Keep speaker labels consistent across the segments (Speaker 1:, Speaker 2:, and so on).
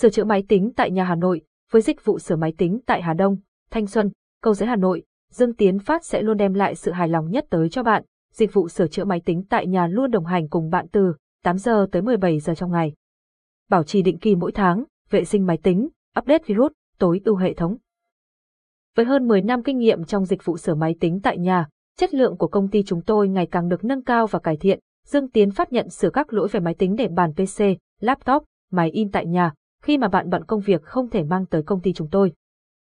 Speaker 1: Sửa chữa máy tính tại nhà Hà Nội, với dịch vụ sửa máy tính tại Hà Đông, Thanh Xuân, Cầu Giấy Hà Nội, Dương Tiến Phát sẽ luôn đem lại sự hài lòng nhất tới cho bạn. Dịch vụ sửa chữa máy tính tại nhà luôn đồng hành cùng bạn từ 8 giờ tới 17 giờ trong ngày. Bảo trì định kỳ mỗi tháng, vệ sinh máy tính, update virus, tối ưu hệ thống. Với hơn 10 năm kinh nghiệm trong dịch vụ sửa máy tính tại nhà, chất lượng của công ty chúng tôi ngày càng được nâng cao và cải thiện. Dương Tiến phát nhận sửa các lỗi về máy tính để bàn PC, laptop, máy in tại nhà, khi mà bạn bận công việc không thể mang tới công ty chúng tôi.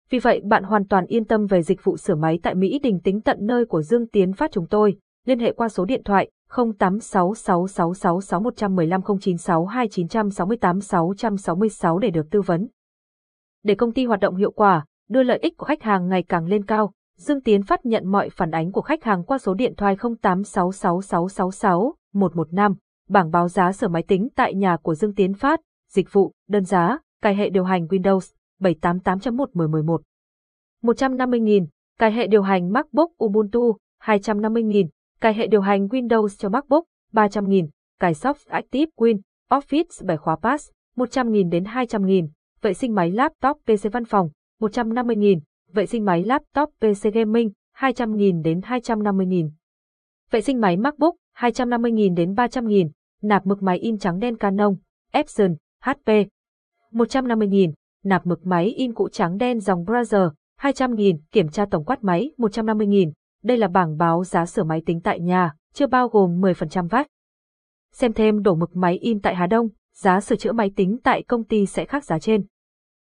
Speaker 1: Vì vậy bạn hoàn toàn yên tâm về dịch vụ sửa máy tại Mỹ Đình tính tận nơi của Dương Tiến phát chúng tôi. Liên hệ qua số điện thoại 08666661150962968666 để được tư vấn. Để công ty hoạt động hiệu quả, đưa lợi ích của khách hàng ngày càng lên cao, Dương Tiến phát nhận mọi phản ánh của khách hàng qua số điện thoại 0866666115, bảng báo giá sửa máy tính tại nhà của Dương Tiến phát, dịch vụ, đơn giá, cài hệ điều hành Windows 788.1.1011. 150.000, cài hệ điều hành MacBook Ubuntu 250.000, cài hệ điều hành Windows cho MacBook 300.000, cài Soft Active Win, Office 7 khóa Pass 100.000 đến 200.000, vệ sinh máy laptop PC văn phòng 150.000, vệ sinh máy laptop PC Gaming 200.000 đến 250.000. Vệ sinh máy MacBook 250.000 đến 300.000, nạp mực máy in trắng đen Canon, Epson, HP 150.000, nạp mực máy in cũ trắng đen dòng Brother 200.000, kiểm tra tổng quát máy 150.000. Đây là bảng báo giá sửa máy tính tại nhà, chưa bao gồm 10% VAT. Xem thêm đổ mực máy in tại Hà Đông, giá sửa chữa máy tính tại công ty sẽ khác giá trên.